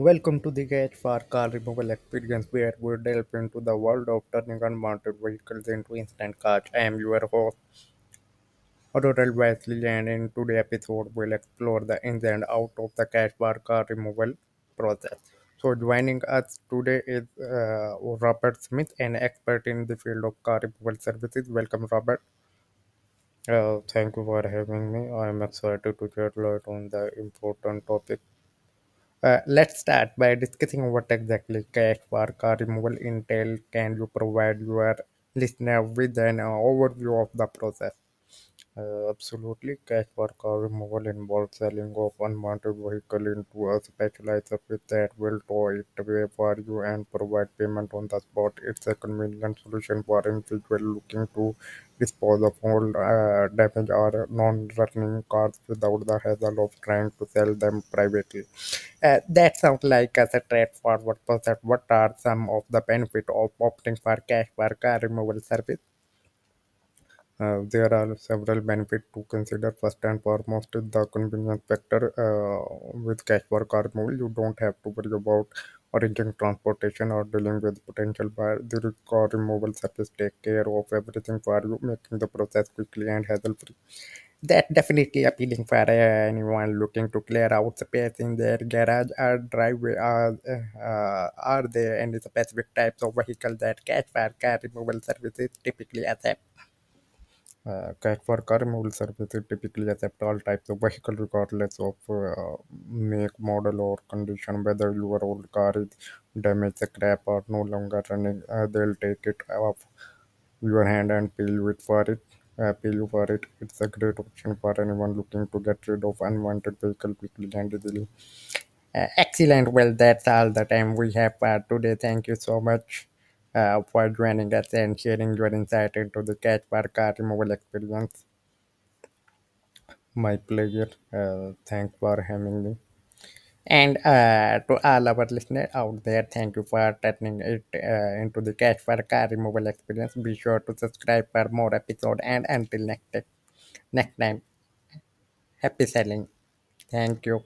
Welcome to the Catch for Car Removal Experience, where we delve into the world of turning unwanted vehicles into instant cars. I am your host, Aurora Wesley, and in today's episode, we'll explore the ins and outs of the for Car Removal process. So, joining us today is uh, Robert Smith, an expert in the field of car removal services. Welcome, Robert. Uh, thank you for having me. I am excited to share light on the important topic Uh, let's start by discussing what exactly cash for car removal entail. Can you provide your listener with an overview of the process? Absolutely, cash for car removal involves selling of unwanted vehicle into a specialized service that will tow it away for you and provide payment on the spot. It's a convenient solution for individuals looking to dispose of old, uh, damaged or non-running cars without the hassle of trying to sell them privately. Uh, that sounds like a straightforward process. What are some of the benefits of opting for cash for car removal service? Uh, there are several benefits to consider. First and foremost, the convenience factor. Uh, with cash for car removal, you don't have to worry about arranging transportation or dealing with potential buyer. The car removal service take care of everything for you, making the process quickly and hassle-free. That definitely appealing for uh, anyone looking to clear out space in their garage or driveway. Are, uh, are there any specific types of vehicles that cash for car removal services typically accept? Uh, Cat for car removal services typically accept all types of vehicle regardless of uh, make, model or condition. Whether your old car is damaged, scrap or no longer running, uh, they'll take it off your hand and pay you it for it. Uh, you for it. It's a great option for anyone looking to get rid of unwanted vehicle quickly and easily. Uh, excellent. Well, that's all the time we have for today. Thank you so much uh, for joining us and sharing your insight into the catch for car removal experience. My pleasure. Uh, thanks for having me. And uh, to all our listeners out there, thank you for turning it uh, into the catch for car removal experience. Be sure to subscribe for more episode. And until next next time, happy selling. Thank you.